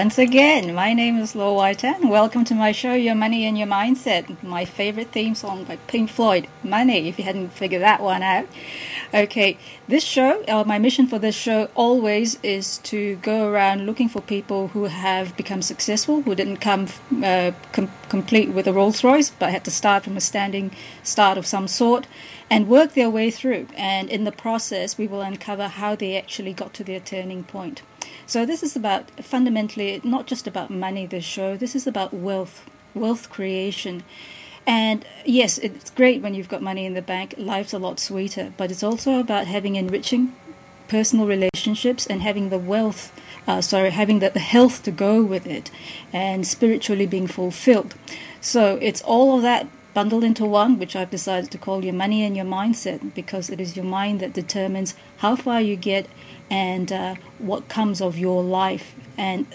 once again. My name is Lo Wai Tan. Welcome to my show, Your Money and Your Mindset. My favorite theme song by Pink Floyd, Money, if you hadn't figured that one out. Okay, this show, uh, my mission for this show always is to go around looking for people who have become successful, who didn't come uh, com- complete with a Rolls Royce, but had to start from a standing start of some sort and work their way through. And in the process, we will uncover how they actually got to their turning point. So this is about fundamentally not just about money. This show. This is about wealth, wealth creation. And yes, it's great when you've got money in the bank. Life's a lot sweeter, but it's also about having enriching personal relationships and having the wealth, uh, sorry, having the, the health to go with it, and spiritually being fulfilled. So it's all of that bundled into one, which I've decided to call your money and your mindset because it is your mind that determines how far you get and uh, what comes of your life. And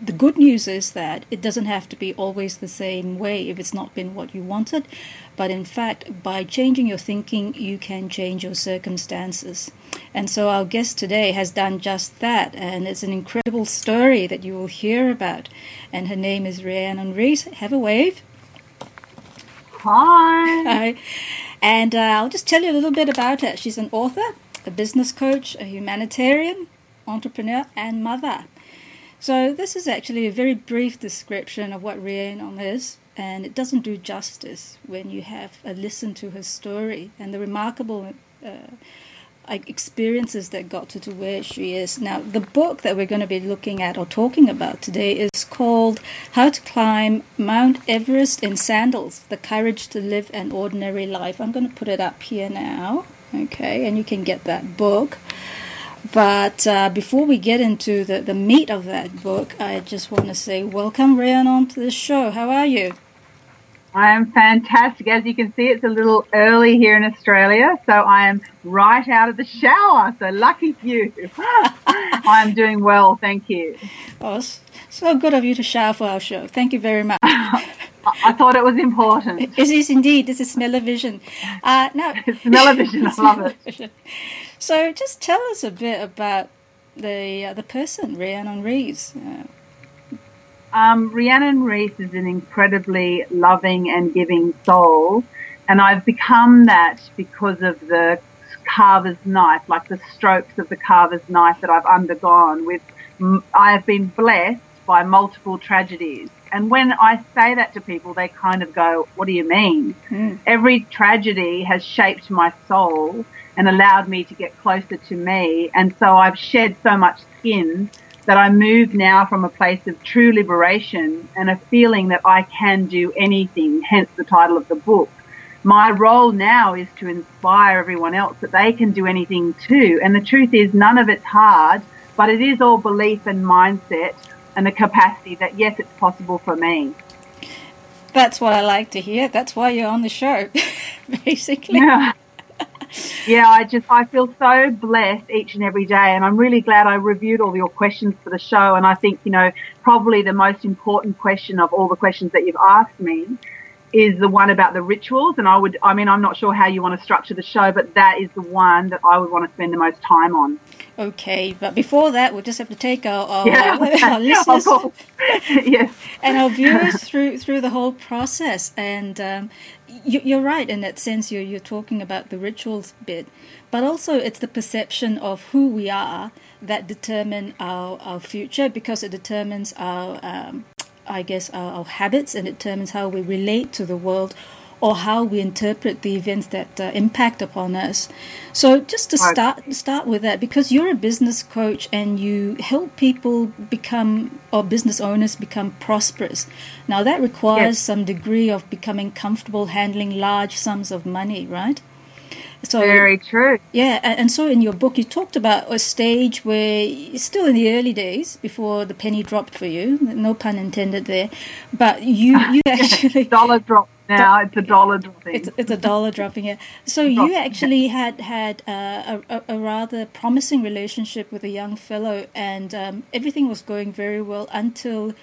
the good news is that it doesn't have to be always the same way if it's not been what you wanted. But in fact, by changing your thinking, you can change your circumstances. And so our guest today has done just that. And it's an incredible story that you will hear about. And her name is Rhiannon Rees. Have a wave. Hi. Hi. And uh, I'll just tell you a little bit about her. She's an author, a business coach, a humanitarian, entrepreneur, and mother. So, this is actually a very brief description of what Rhiannon is, and it doesn't do justice when you have a listen to her story and the remarkable uh, experiences that got her to where she is. Now, the book that we're going to be looking at or talking about today is called How to Climb Mount Everest in Sandals The Courage to Live an Ordinary Life. I'm going to put it up here now, okay, and you can get that book. But uh, before we get into the, the meat of that book, I just want to say welcome, Rhiannon, to the show. How are you? I am fantastic. As you can see, it's a little early here in Australia, so I am right out of the shower. So lucky you. I'm doing well, thank you. Oh, so good of you to shower for our show. Thank you very much. I thought it was important. It is indeed. This is smell-o-vision. Uh, now, smell-o-vision. I love it. So, just tell us a bit about the uh, the person, Rhiannon Rees. Uh, um, Rhiannon Rees is an incredibly loving and giving soul, and I've become that because of the carver's knife, like the strokes of the carver's knife that I've undergone. With I have been blessed by multiple tragedies, and when I say that to people, they kind of go, "What do you mean?" Mm. Every tragedy has shaped my soul and allowed me to get closer to me, and so I've shed so much skin that I move now from a place of true liberation and a feeling that I can do anything, hence the title of the book. My role now is to inspire everyone else that they can do anything too. And the truth is, none of it's hard, but it is all belief and mindset and the capacity that, yes, it's possible for me. That's what I like to hear. That's why you're on the show, basically. Yeah yeah, I just I feel so blessed each and every day, and I'm really glad I reviewed all your questions for the show. And I think you know probably the most important question of all the questions that you've asked me is the one about the rituals. And I would, I mean, I'm not sure how you want to structure the show, but that is the one that I would want to spend the most time on. Okay, but before that, we'll just have to take our, our, yeah, our, our listeners yes. and our viewers through through the whole process. And um, you, are right in that sense. You're you're talking about the rituals bit, but also it's the perception of who we are that determine our our future because it determines our um, I guess our, our habits and it determines how we relate to the world or how we interpret the events that uh, impact upon us. So just to start start with that, because you're a business coach and you help people become or business owners become prosperous. Now that requires yes. some degree of becoming comfortable handling large sums of money, right? So, Very true. Yeah, and, and, so in your book, you talked about a stage where you're still in the early days before the penny dropped for you. No pun intended there, but you you actually dollar drop now it's a dollar dropping. It's, it's a dollar dropping. Yeah. So you actually had had uh, a, a, rather promising relationship with a young fellow, and um, everything was going very well until,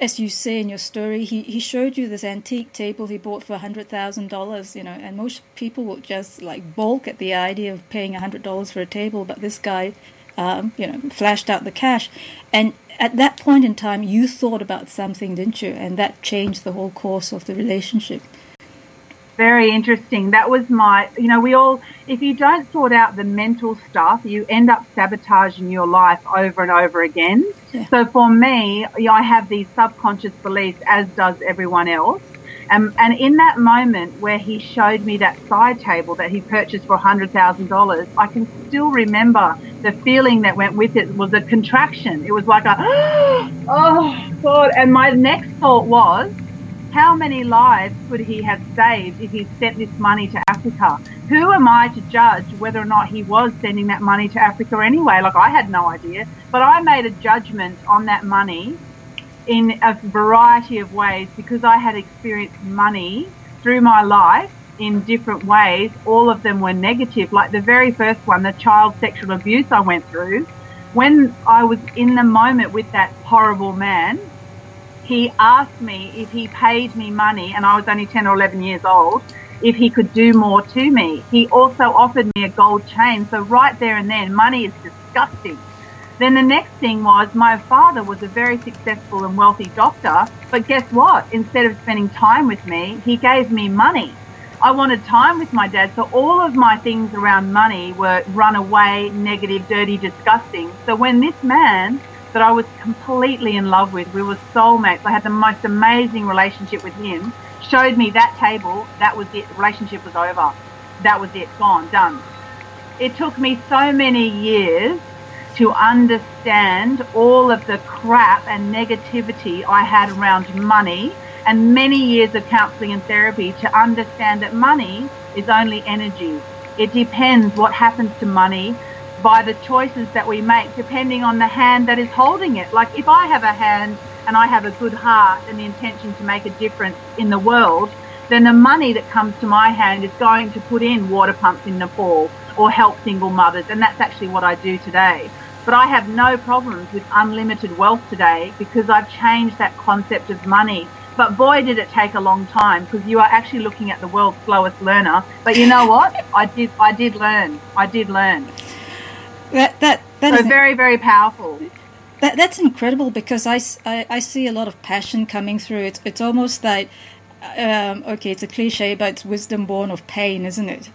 as you say in your story, he, he showed you this antique table he bought for hundred thousand dollars. You know, and most people would just like balk at the idea of paying hundred dollars for a table, but this guy um, you know, flashed out the cash. And at that point in time, you thought about something, didn't you? And that changed the whole course of the relationship. Very interesting. That was my, you know, we all, if you don't sort out the mental stuff, you end up sabotaging your life over and over again. Yeah. So for me, I have these subconscious beliefs, as does everyone else. Um, and in that moment where he showed me that side table that he purchased for $100,000, I can still remember the feeling that went with it was a contraction. It was like a, oh, God. And my next thought was, how many lives could he have saved if he sent this money to Africa? Who am I to judge whether or not he was sending that money to Africa anyway? Like, I had no idea. But I made a judgment on that money in a variety of ways because I had experienced money through my life in different ways. All of them were negative. Like the very first one, the child sexual abuse I went through. When I was in the moment with that horrible man, he asked me if he paid me money, and I was only 10 or 11 years old, if he could do more to me. He also offered me a gold chain. So, right there and then, money is disgusting. Then the next thing was my father was a very successful and wealthy doctor, but guess what? Instead of spending time with me, he gave me money. I wanted time with my dad, so all of my things around money were run away, negative, dirty, disgusting. So when this man that I was completely in love with, we were soulmates, I had the most amazing relationship with him, showed me that table, that was it, the relationship was over. That was it, gone, done. It took me so many years to understand all of the crap and negativity I had around money and many years of counseling and therapy to understand that money is only energy. It depends what happens to money by the choices that we make depending on the hand that is holding it. Like if I have a hand and I have a good heart and the intention to make a difference in the world, then the money that comes to my hand is going to put in water pumps in Nepal or help single mothers. And that's actually what I do today. But I have no problems with unlimited wealth today because I've changed that concept of money. But boy, did it take a long time because you are actually looking at the world's slowest learner. But you know what? I did. I did learn. I did learn. That that that so is very very powerful. That that's incredible because I, I, I see a lot of passion coming through. It's it's almost like um, okay, it's a cliche, but it's wisdom born of pain, isn't it?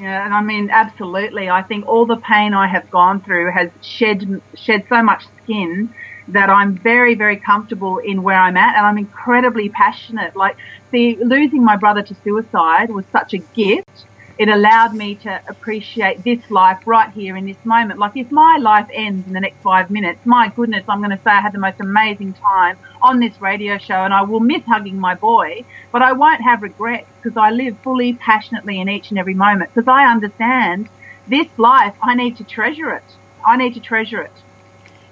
Yeah, and I mean, absolutely. I think all the pain I have gone through has shed shed so much skin that I'm very, very comfortable in where I'm at, and I'm incredibly passionate. Like, the losing my brother to suicide was such a gift it allowed me to appreciate this life right here in this moment. Like if my life ends in the next five minutes, my goodness, I'm going to say I had the most amazing time on this radio show and I will miss hugging my boy, but I won't have regrets because I live fully passionately in each and every moment because I understand this life, I need to treasure it. I need to treasure it.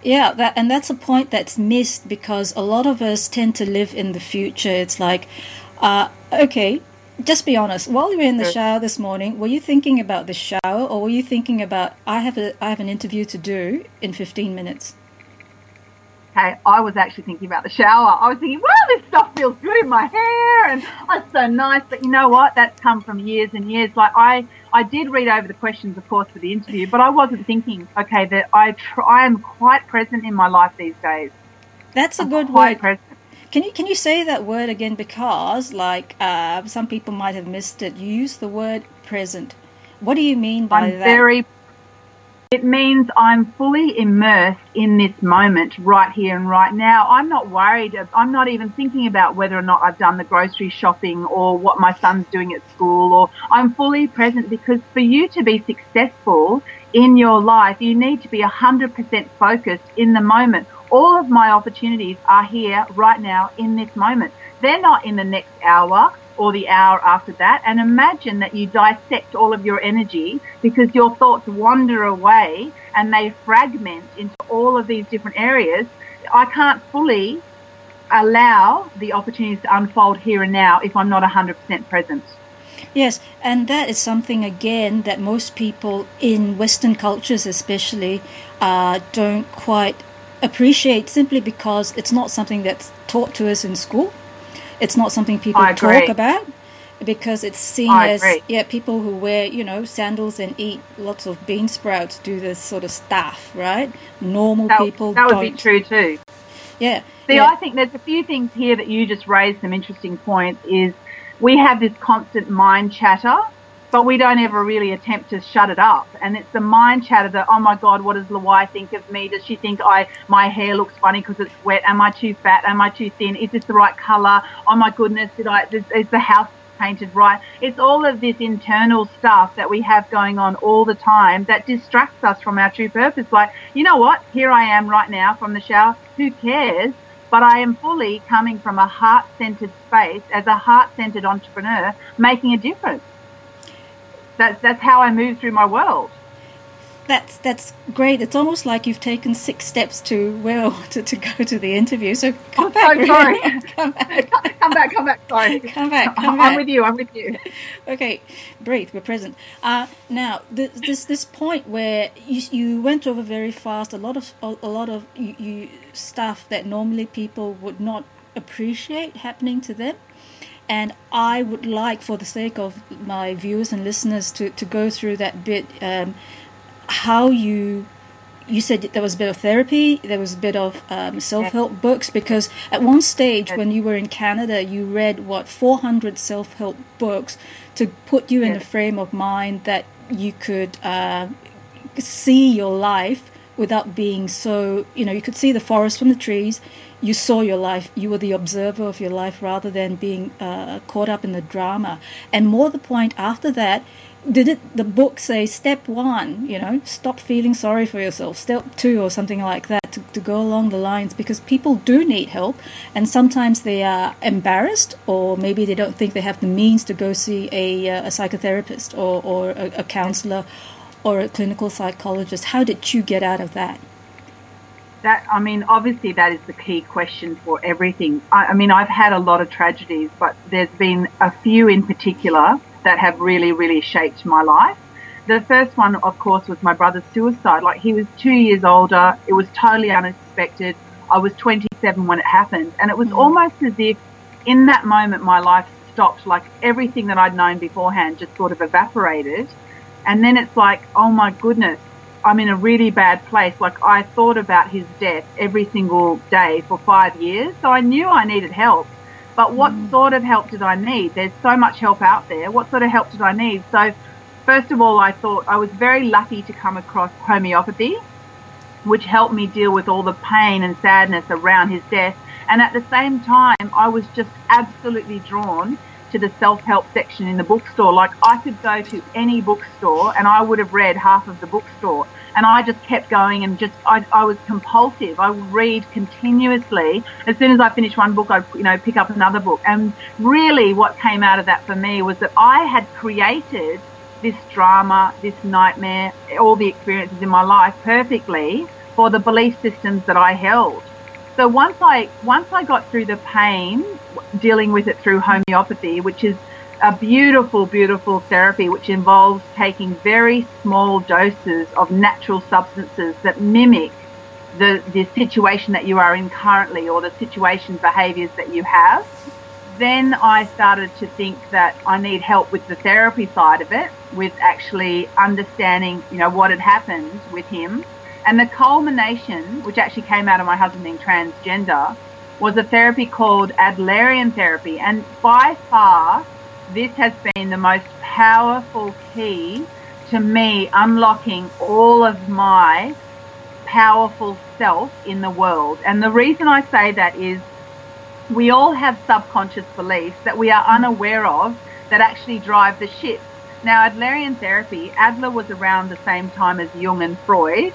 Yeah, that, and that's a point that's missed because a lot of us tend to live in the future. It's like, uh, okay, just be honest. While you were in the shower this morning, were you thinking about the shower, or were you thinking about I have a I have an interview to do in fifteen minutes? Okay, I was actually thinking about the shower. I was thinking, wow, this stuff feels good in my hair, and it's so nice. But you know what? That's come from years and years. Like I, I did read over the questions, of course, for the interview, but I wasn't thinking. Okay, that I try, I am quite present in my life these days. That's a I'm good word. Present. Can you can you say that word again? Because like uh, some people might have missed it. You use the word present. What do you mean by I'm that? Very. It means I'm fully immersed in this moment right here and right now. I'm not worried. I'm not even thinking about whether or not I've done the grocery shopping or what my son's doing at school or I'm fully present because for you to be successful in your life, you need to be 100% focused in the moment all of my opportunities are here right now in this moment. They're not in the next hour or the hour after that. And imagine that you dissect all of your energy because your thoughts wander away and they fragment into all of these different areas. I can't fully allow the opportunities to unfold here and now if I'm not 100% present. Yes, and that is something again that most people in Western cultures, especially, uh, don't quite appreciate simply because it's not something that's taught to us in school. It's not something people talk about. because it's seen as yeah people who wear you know sandals and eat lots of bean sprouts do this sort of stuff, right? Normal That, people that would don't. be true too. Yeah. See, yeah. I think there's a few things here that you just raised some interesting points. Is we have this constant mind chatter, but we don't ever really attempt to shut it up. And it's the mind chatter that, oh my God, what does Lawai think of me? Does she think I my hair looks funny because it's wet? Am I too fat? Am I too thin? Is this the right color? Oh my goodness, did I? Is, is the house painted right? It's all of this internal stuff that we have going on all the time that distracts us from our true purpose. Like, you know what? Here I am right now from the shower. Who cares? but I am fully coming from a heart centered space as a heart centered entrepreneur making a difference. That's, that's how I move through my world. That's that's great. It's almost like you've taken six steps to well to, to go to the interview. So come I'm back. so sorry. come back. come back, come back, sorry. Come back. Come I'm back. with you, I'm with you. Okay, breathe. We're present. Uh, now, th- this this point where you you went over very fast a lot of a, a lot of you, you stuff that normally people would not appreciate happening to them, and I would like, for the sake of my viewers and listeners, to to go through that bit. Um, how you you said there was a bit of therapy, there was a bit of um, self help books, because at one stage when you were in Canada, you read what 400 self help books to put you in a frame of mind that you could uh, see your life without being so, you know, you could see the forest from the trees. You saw your life, you were the observer of your life rather than being uh, caught up in the drama. And more the point, after that, did it the book say step one you know stop feeling sorry for yourself step two or something like that to, to go along the lines because people do need help and sometimes they are embarrassed or maybe they don't think they have the means to go see a, uh, a psychotherapist or, or a, a counselor or a clinical psychologist how did you get out of that That I mean, obviously, that is the key question for everything. I, I mean, I've had a lot of tragedies, but there's been a few in particular that have really, really shaped my life. The first one, of course, was my brother's suicide. Like he was two years older. It was totally unexpected. I was 27 when it happened, and it was mm. almost as if, in that moment, my life stopped. Like everything that I'd known beforehand just sort of evaporated, and then it's like, oh my goodness, I'm in a really bad place. Like I thought about his death every single day for five years, so I knew I needed help. But what mm. sort of help did I need? There's so much help out there. What sort of help did I need? So, first of all, I thought I was very lucky to come across homeopathy, which helped me deal with all the pain and sadness around his death. And at the same time, I was just absolutely drawn to the self help section in the bookstore. Like I could go to any bookstore and I would have read half of the bookstore. And I just kept going and just, I, I was compulsive. I would read continuously. As soon as I finished one book, I'd, you know, pick up another book. And really what came out of that for me was that I had created this drama, this nightmare, all the experiences in my life perfectly for the belief systems that I held. So once I once I got through the pain, dealing with it through homeopathy, which is a beautiful, beautiful therapy, which involves taking very small doses of natural substances that mimic the the situation that you are in currently, or the situation behaviours that you have. Then I started to think that I need help with the therapy side of it, with actually understanding, you know, what had happened with him and the culmination, which actually came out of my husband being transgender, was a therapy called Adlerian therapy. And by far, this has been the most powerful key to me unlocking all of my powerful self in the world. And the reason I say that is we all have subconscious beliefs that we are unaware of that actually drive the ship. Now, Adlerian therapy, Adler was around the same time as Jung and Freud.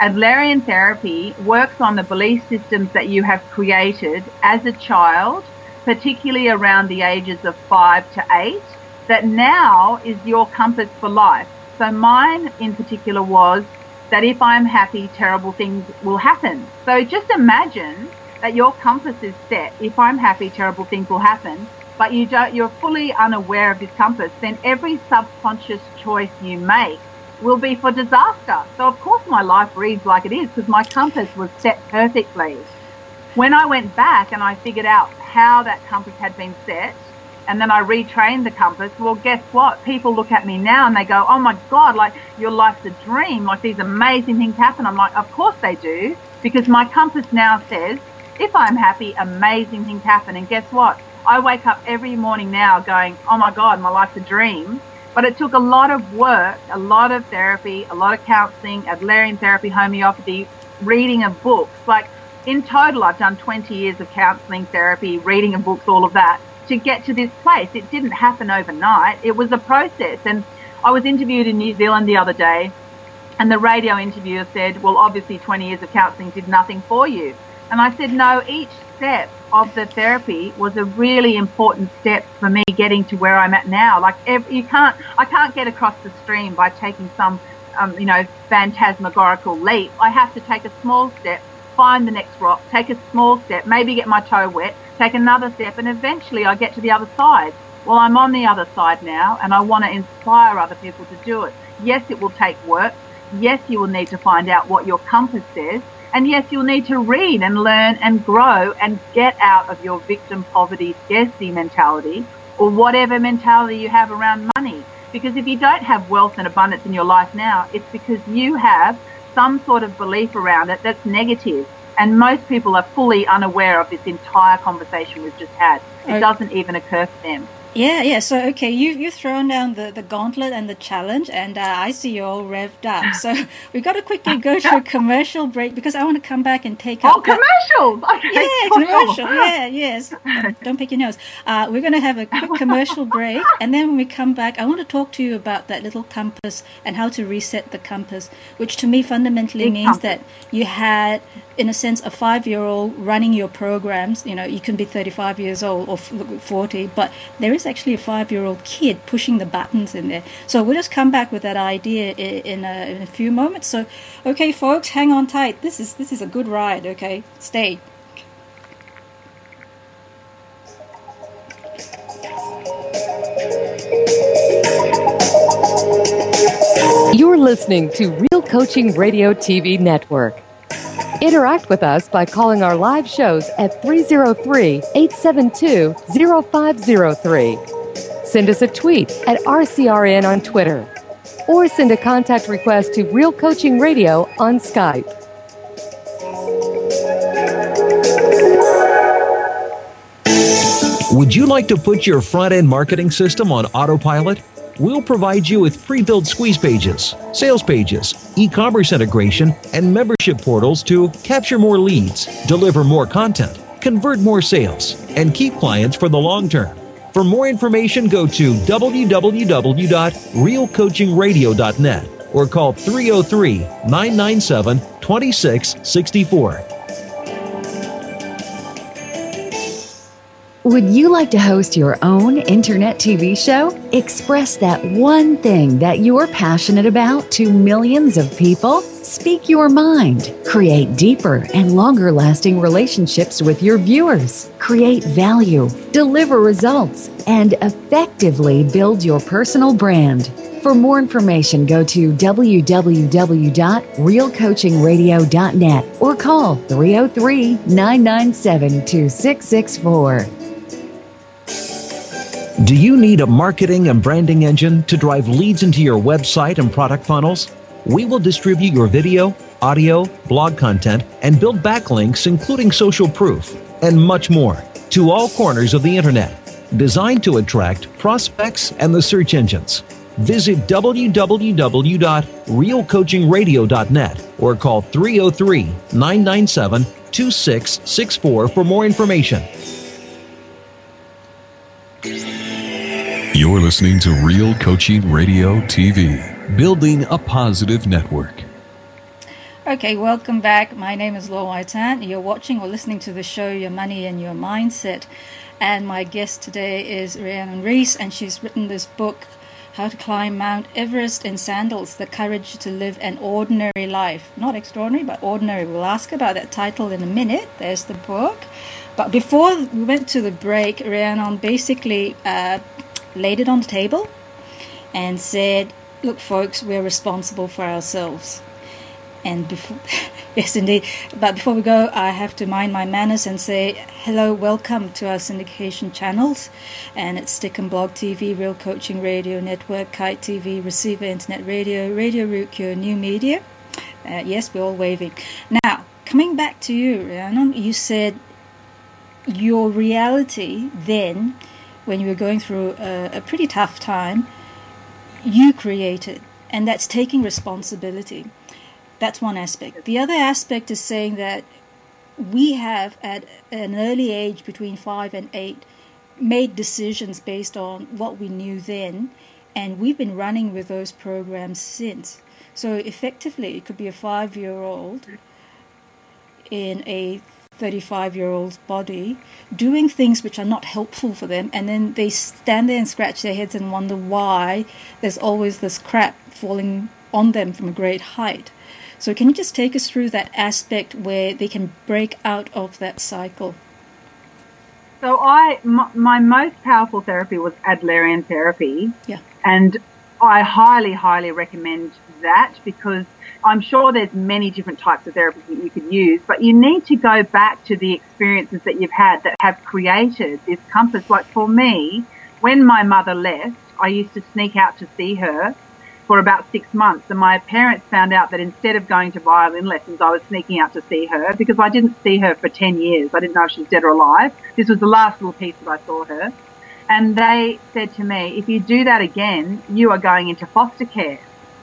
Adlerian therapy works on the belief systems that you have created as a child, particularly around the ages of five to eight, that now is your compass for life. So mine in particular was that if I'm happy, terrible things will happen. So just imagine that your compass is set. If I'm happy, terrible things will happen. But you don't, you're fully unaware of this compass, then every subconscious choice you make will be for disaster. So of course my life reads like it is because my compass was set perfectly. When I went back and I figured out how that compass had been set and then I retrained the compass. Well, guess what? People look at me now and they go, "Oh my God, like your life's a dream. Like these amazing things happen." I'm like, "Of course they do," because my compass now says, if I'm happy, amazing things happen. And guess what? I wake up every morning now going, "Oh my God, my life's a dream." But it took a lot of work, a lot of therapy, a lot of counseling, Adlerian therapy, homeopathy, reading of books. Like in total, I've done 20 years of counseling, therapy, reading of books, all of that to get to this place. It didn't happen overnight. It was a process. And I was interviewed in New Zealand the other day and the radio interviewer said, well, obviously 20 years of counseling did nothing for you. And I said, no, each step of the therapy was a really important step for me getting to where I'm at now. Like you can't, I can't get across the stream by taking some, um, you know, phantasmagorical leap. I have to take a small step, find the next rock, take a small step, maybe get my toe wet, take another step, and eventually I get to the other side. Well, I'm on the other side now, and I want to inspire other people to do it. Yes, it will take work. Yes, you will need to find out what your compass says and yes, you'll need to read and learn and grow and get out of your victim poverty scarcity mentality or whatever mentality you have around money. Because if you don't have wealth and abundance in your life now, it's because you have some sort of belief around it that's negative. And most people are fully unaware of this entire conversation we've just had. It doesn't even occur to them. Yeah, yeah. So okay, you you've thrown down the, the gauntlet and the challenge, and uh, I see you all revved up. So we've got to quickly go to a commercial break because I want to come back and take oh, up. commercials! Okay, yeah, commercial. Yeah, yes. Don't pick your nose. Uh, we're going to have a quick commercial break, and then when we come back, I want to talk to you about that little compass and how to reset the compass, which to me fundamentally Big means compass. that you had in a sense, a five year old running your programs, you know, you can be 35 years old or 40, but there is actually a five year old kid pushing the buttons in there. So we'll just come back with that idea in a, in a few moments. So, okay, folks, hang on tight. This is, this is a good ride, okay? Stay. You're listening to Real Coaching Radio TV Network. Interact with us by calling our live shows at 303 872 0503. Send us a tweet at RCRN on Twitter or send a contact request to Real Coaching Radio on Skype. Would you like to put your front end marketing system on autopilot? We'll provide you with pre built squeeze pages, sales pages, e commerce integration, and membership portals to capture more leads, deliver more content, convert more sales, and keep clients for the long term. For more information, go to www.realcoachingradio.net or call 303 997 2664. Would you like to host your own internet TV show? Express that one thing that you're passionate about to millions of people? Speak your mind. Create deeper and longer lasting relationships with your viewers. Create value, deliver results, and effectively build your personal brand. For more information, go to www.realcoachingradio.net or call 303 997 2664. Do you need a marketing and branding engine to drive leads into your website and product funnels? We will distribute your video, audio, blog content, and build backlinks, including social proof, and much more, to all corners of the internet, designed to attract prospects and the search engines. Visit www.realcoachingradio.net or call 303 997 2664 for more information. You're listening to Real Coaching Radio TV, building a positive network. Okay, welcome back. My name is Lo Wai Tan. You're watching or listening to the show Your Money and Your Mindset. And my guest today is Rhiannon Rees, and she's written this book, How to Climb Mount Everest in Sandals The Courage to Live an Ordinary Life. Not extraordinary, but ordinary. We'll ask about that title in a minute. There's the book. But before we went to the break, Rhiannon basically uh, laid it on the table and said, Look, folks, we're responsible for ourselves. And before, yes, indeed. But before we go, I have to mind my manners and say hello, welcome to our syndication channels. And it's Stick and Blog TV, Real Coaching Radio Network, Kite TV, Receiver Internet Radio, Radio Root New Media. Uh, yes, we're all waving. Now, coming back to you, Rhiannon, you said your reality then, when you were going through a, a pretty tough time, you created, and that's taking responsibility. That's one aspect. The other aspect is saying that we have, at an early age, between five and eight, made decisions based on what we knew then, and we've been running with those programs since. So effectively, it could be a five year old in a 35 year old's body doing things which are not helpful for them, and then they stand there and scratch their heads and wonder why there's always this crap falling on them from a great height. So, can you just take us through that aspect where they can break out of that cycle? So, I my, my most powerful therapy was Adlerian therapy. Yeah. And I highly, highly recommend that because I'm sure there's many different types of therapies that you could use, but you need to go back to the experiences that you've had that have created this compass. Like for me, when my mother left, I used to sneak out to see her for about six months. And my parents found out that instead of going to violin lessons, I was sneaking out to see her because I didn't see her for 10 years. I didn't know if she was dead or alive. This was the last little piece that I saw her. And they said to me, if you do that again, you are going into foster care.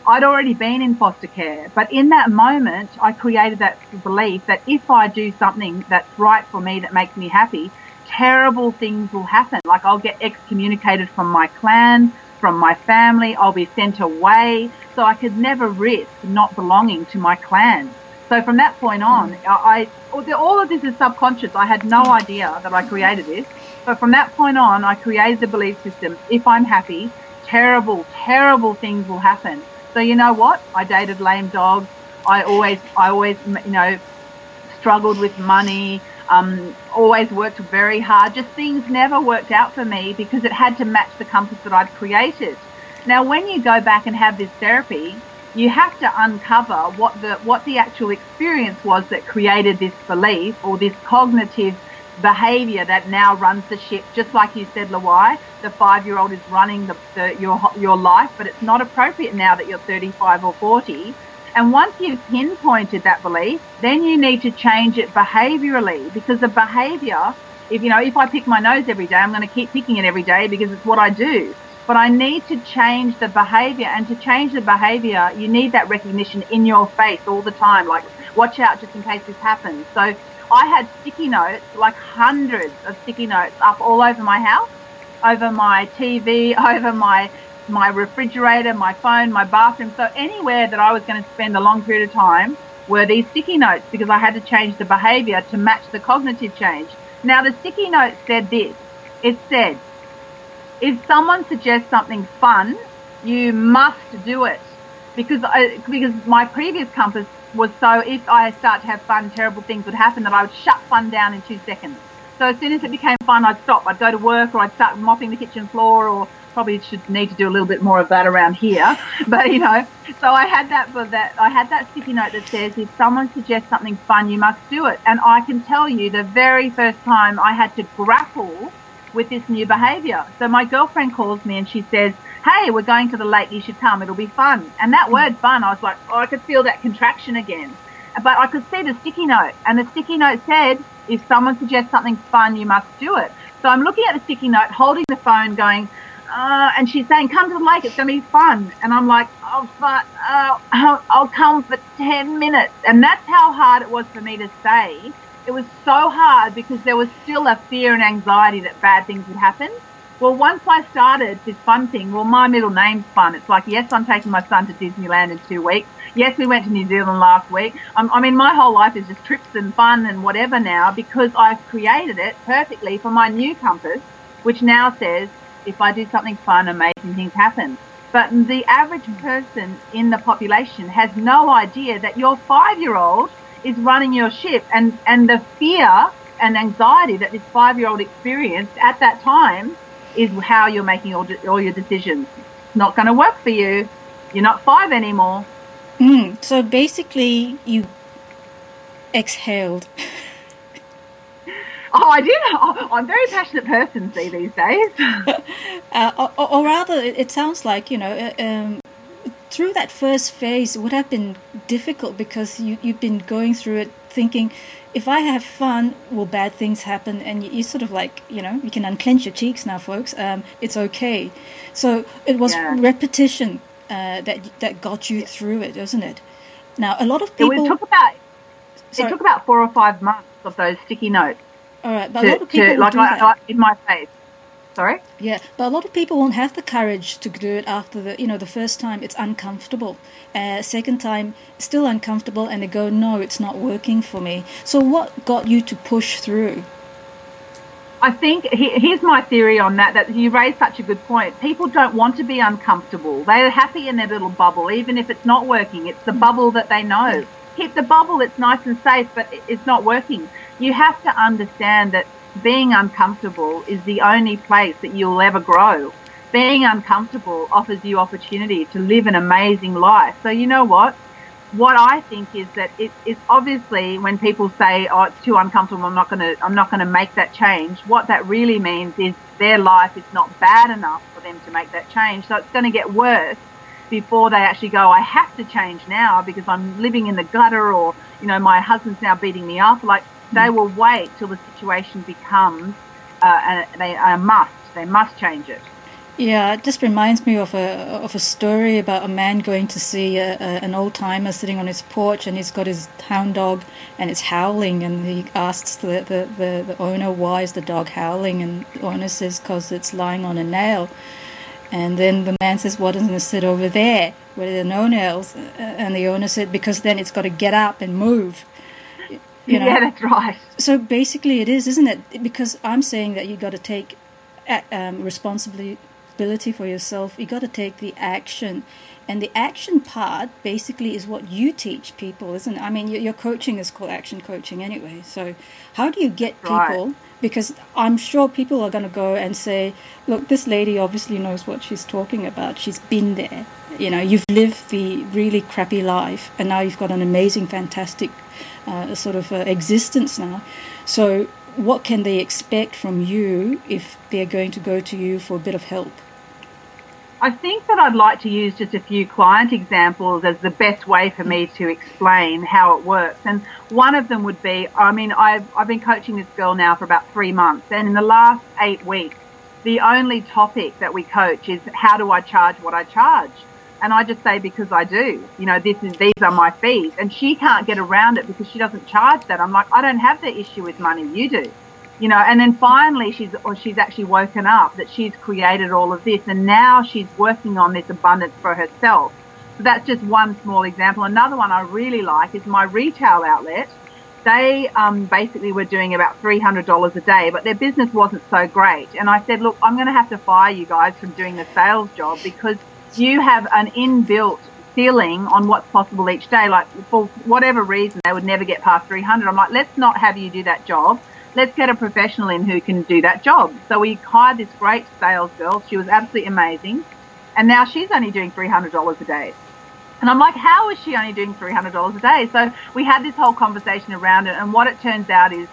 I'd already been in foster care, but in that moment, I created that belief that if I do something that's right for me, that makes me happy, terrible things will happen. Like I'll get excommunicated from my clan, from my family. I'll be sent away. So I could never risk not belonging to my clan. So from that point on, I, all of this is subconscious. I had no idea that I created this. But from that point on, I created the belief system. If I'm happy, terrible, terrible things will happen. So you know what? I dated lame dogs. I always, I always, you know, struggled with money um, always worked very hard. Just things never worked out for me because it had to match the compass that I'd created. Now, when you go back and have this therapy, you have to uncover what the what the actual experience was that created this belief or this cognitive behavior that now runs the ship. Just like you said, Lawai, the five-year-old is running the, the, your your life, but it's not appropriate now that you're 35 or 40 and once you've pinpointed that belief, then you need to change it behaviorally because the behavior, if you know, if I pick my nose every day, I'm going to keep picking it every day because it's what I do. But I need to change the behavior and to change the behavior, you need that recognition in your face all the time. Like, watch out just in case this happens. So I had sticky notes, like hundreds of sticky notes up all over my house, over my TV, over my my refrigerator, my phone, my bathroom. So anywhere that I was going to spend a long period of time were these sticky notes because I had to change the behavior to match the cognitive change. Now the sticky note said this. It said, if someone suggests something fun, you must do it. Because I, because my previous compass was so if I start to have fun, terrible things would happen that I would shut fun down in two seconds. So as soon as it became fun, I'd stop. I'd go to work or I'd start mopping the kitchen floor or probably should need to do a little bit more of that around here. But you know, so I had that for that. I had that sticky note that says, if someone suggests something fun, you must do it. And I can tell you, the very first time I had to grapple with this new behaviour. So my girlfriend calls me and she says, "Hey, we're going to the lake. You should come. It'll be fun." And that word "fun," I was like, oh, I could feel that contraction again. But I could see the sticky note, and the sticky note said, "If someone suggests something fun, you must do it." So I'm looking at the sticky note, holding the phone, going, uh, and she's saying, "Come to the lake. It's going to be fun." And I'm like, "Oh, but uh, I'll, come for ten minutes." And that's how hard it was for me to say. It was so hard because there was still a fear and anxiety that bad things would happen. Well, once I started this fun thing, well, my middle name's fun. It's like, yes, I'm taking my son to Disneyland in two weeks. Yes, we went to New Zealand last week. Um, I mean, my whole life is just trips and fun and whatever now because I've created it perfectly for my new compass, which now says if I do something fun, amazing things happen. But the average person in the population has no idea that your five year old is running your ship and, and the fear and anxiety that this five year old experienced at that time is how you're making all, all your decisions. It's not going to work for you. You're not five anymore. Mm, so basically, you exhaled. Oh, I did. Oh, I'm a very passionate person, see, these days. uh, or, or, rather, it sounds like, you know, uh, um, through that first phase would have been difficult because you, you've been going through it thinking, if I have fun, will bad things happen? And you, you sort of like, you know, you can unclench your cheeks now, folks. Um, it's okay. So it was yeah. repetition uh, that that got you through it, wasn't it? Now, a lot of people. It took about, it took about four or five months of those sticky notes all right, but to, a lot of people to, like, do that. in my face. Sorry. Yeah, but a lot of people won't have the courage to do it after the you know the first time. It's uncomfortable. Uh, second time, still uncomfortable, and they go, "No, it's not working for me." So, what got you to push through? I think here's my theory on that. That you raised such a good point. People don't want to be uncomfortable. They're happy in their little bubble, even if it's not working. It's the bubble that they know. Keep the bubble. It's nice and safe, but it's not working you have to understand that being uncomfortable is the only place that you'll ever grow. Being uncomfortable offers you opportunity to live an amazing life. So you know what? What I think is that it, it's obviously when people say, "Oh, it's too uncomfortable. I'm not to. I'm not to make that change." What that really means is their life is not bad enough for them to make that change. So it's going to get worse before they actually go, "I have to change now because I'm living in the gutter," or you know, my husband's now beating me up. Like they will wait till the situation becomes uh, a, they, a must. They must change it. Yeah, it just reminds me of a of a story about a man going to see a, a, an old timer sitting on his porch, and he's got his hound dog, and it's howling, and he asks the, the, the, the owner why is the dog howling, and the owner says because it's lying on a nail, and then the man says, "Why doesn't it sit over there where there are no nails?" And the owner said, "Because then it's got to get up and move." You know? Yeah, that's right. So basically, it is, isn't it? Because I'm saying that you got to take um, responsibility for yourself. You got to take the action, and the action part basically is what you teach people, isn't it? I mean, your, your coaching is called action coaching anyway. So how do you get people? Right. Because I'm sure people are going to go and say, "Look, this lady obviously knows what she's talking about. She's been there. You know, you've lived the really crappy life, and now you've got an amazing, fantastic." Uh, sort of uh, existence now. So, what can they expect from you if they're going to go to you for a bit of help? I think that I'd like to use just a few client examples as the best way for me to explain how it works. And one of them would be I mean, I've, I've been coaching this girl now for about three months, and in the last eight weeks, the only topic that we coach is how do I charge what I charge? And I just say because I do, you know, this is these are my fees, and she can't get around it because she doesn't charge that. I'm like, I don't have the issue with money, you do, you know. And then finally, she's or she's actually woken up that she's created all of this, and now she's working on this abundance for herself. So that's just one small example. Another one I really like is my retail outlet. They um, basically were doing about $300 a day, but their business wasn't so great. And I said, look, I'm going to have to fire you guys from doing the sales job because you have an inbuilt ceiling on what's possible each day. Like for whatever reason, they would never get past 300. I'm like, let's not have you do that job. Let's get a professional in who can do that job. So we hired this great sales girl. She was absolutely amazing. And now she's only doing $300 a day. And I'm like, how is she only doing $300 a day? So we had this whole conversation around it. And what it turns out is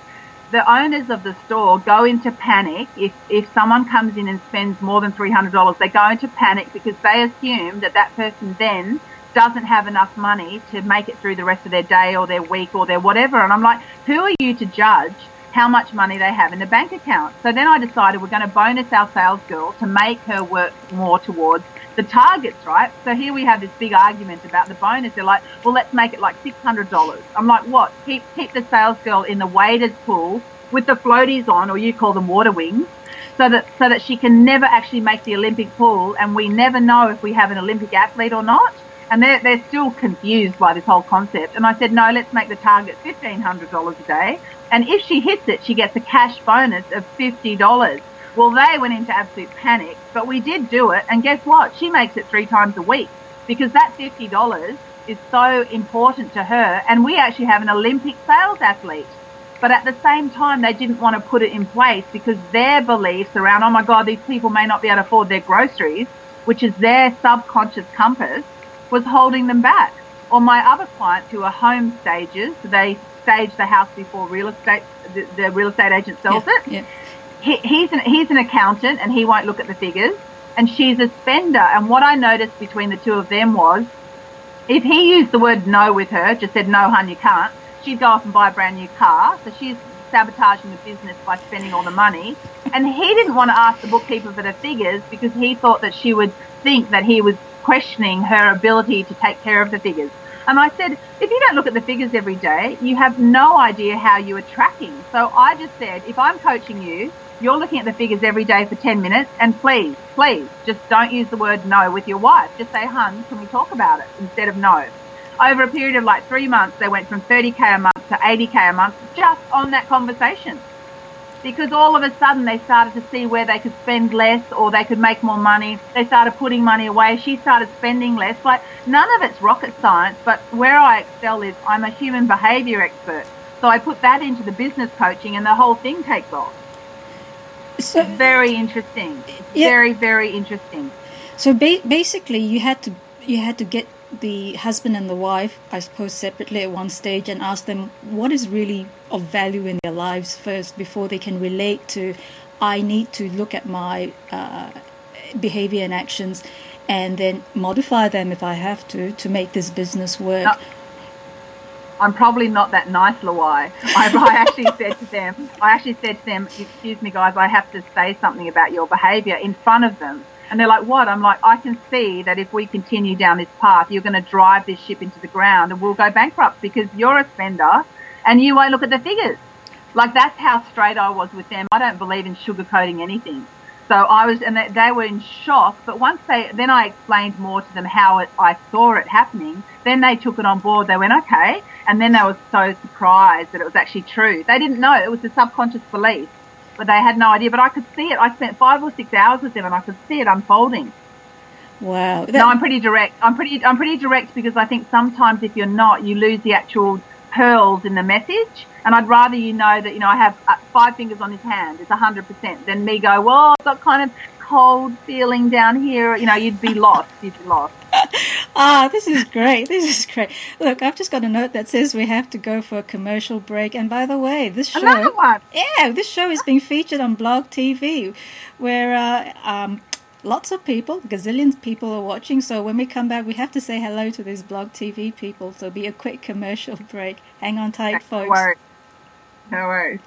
the owners of the store go into panic. If, if someone comes in and spends more than $300 they go into panic because they assume that that person then doesn't have enough money to make it through the rest of their day or their week or their whatever. And i'm like who are you to judge how much money they have in the bank account? So then i decided we're going to bonus our sales girl to make her work more towards the targets, right? So here we have this big argument about the bonus. They're like, well, let's make it like $600. I'm like, what? Keep, keep the sales girl in the waiters pool with the floaties on, or you call them water wings, so that, so that she can never actually make the Olympic pool. And we never know if we have an Olympic athlete or not. And they're, they're still confused by this whole concept. And I said, no, let's make the target $1,500 a day. And if she hits it, she gets a cash bonus of $50. Well, they went into absolute panic, but we did do it. And guess what? She makes it three times a week because that $50 is so important to her. And we actually have an Olympic sales athlete. But at the same time, they didn't want to put it in place because their beliefs around, oh my God, these people may not be able to afford their groceries, which is their subconscious compass, was holding them back. Or my other clients who are home stagers, they stage the house before real estate, the, the real estate agent sells yeah, it. Yeah. He, he's an he's an accountant and he won't look at the figures. And she's a spender. And what I noticed between the two of them was, if he used the word no with her, just said no, hun, you can't. She'd go off and buy a brand new car. So she's sabotaging the business by spending all the money. And he didn't want to ask the bookkeeper for the figures because he thought that she would think that he was questioning her ability to take care of the figures. And I said, if you don't look at the figures every day, you have no idea how you are tracking. So I just said, if I'm coaching you, you're looking at the figures every day for 10 minutes and please, please, just don't use the word no with your wife. Just say, hun, can we talk about it instead of no? Over a period of like three months, they went from 30K a month to 80K a month just on that conversation. Because all of a sudden they started to see where they could spend less or they could make more money. They started putting money away. She started spending less. Like none of it's rocket science, but where I excel is I'm a human behavior expert. So I put that into the business coaching and the whole thing takes off. So Very interesting. Yeah. Very, very interesting. So ba- basically, you had to you had to get the husband and the wife, I suppose, separately at one stage and ask them what is really of value in their lives first before they can relate to. I need to look at my uh, behavior and actions, and then modify them if I have to to make this business work. I'm probably not that nice, Lawai. I, I actually said to them, I actually said to them, excuse me, guys, I have to say something about your behaviour in front of them. And they're like, what? I'm like, I can see that if we continue down this path, you're going to drive this ship into the ground and we'll go bankrupt because you're a spender and you won't look at the figures. Like that's how straight I was with them. I don't believe in sugarcoating anything. So I was, and they, were in shock. But once they, then I explained more to them how it, I saw it happening. Then they took it on board. They went, okay. And then they were so surprised that it was actually true. They didn't know it was a subconscious belief, but they had no idea. But I could see it. I spent five or six hours with them, and I could see it unfolding. Wow. No, I'm pretty direct. I'm pretty. I'm pretty direct because I think sometimes if you're not, you lose the actual pearls in the message. And I'd rather you know that you know I have uh, five fingers on his hand. It's hundred percent. Than me go, well, I've got kind of cold feeling down here. You know, you'd be lost. You'd be lost. Ah, this is great. This is great. Look, I've just got a note that says we have to go for a commercial break. And by the way, this show, Another one. yeah, this show is being featured on Blog TV, where uh, um, lots of people, gazillions people are watching. So when we come back, we have to say hello to these Blog TV people. So be a quick commercial break. Hang on tight, No folks. worries. No worries.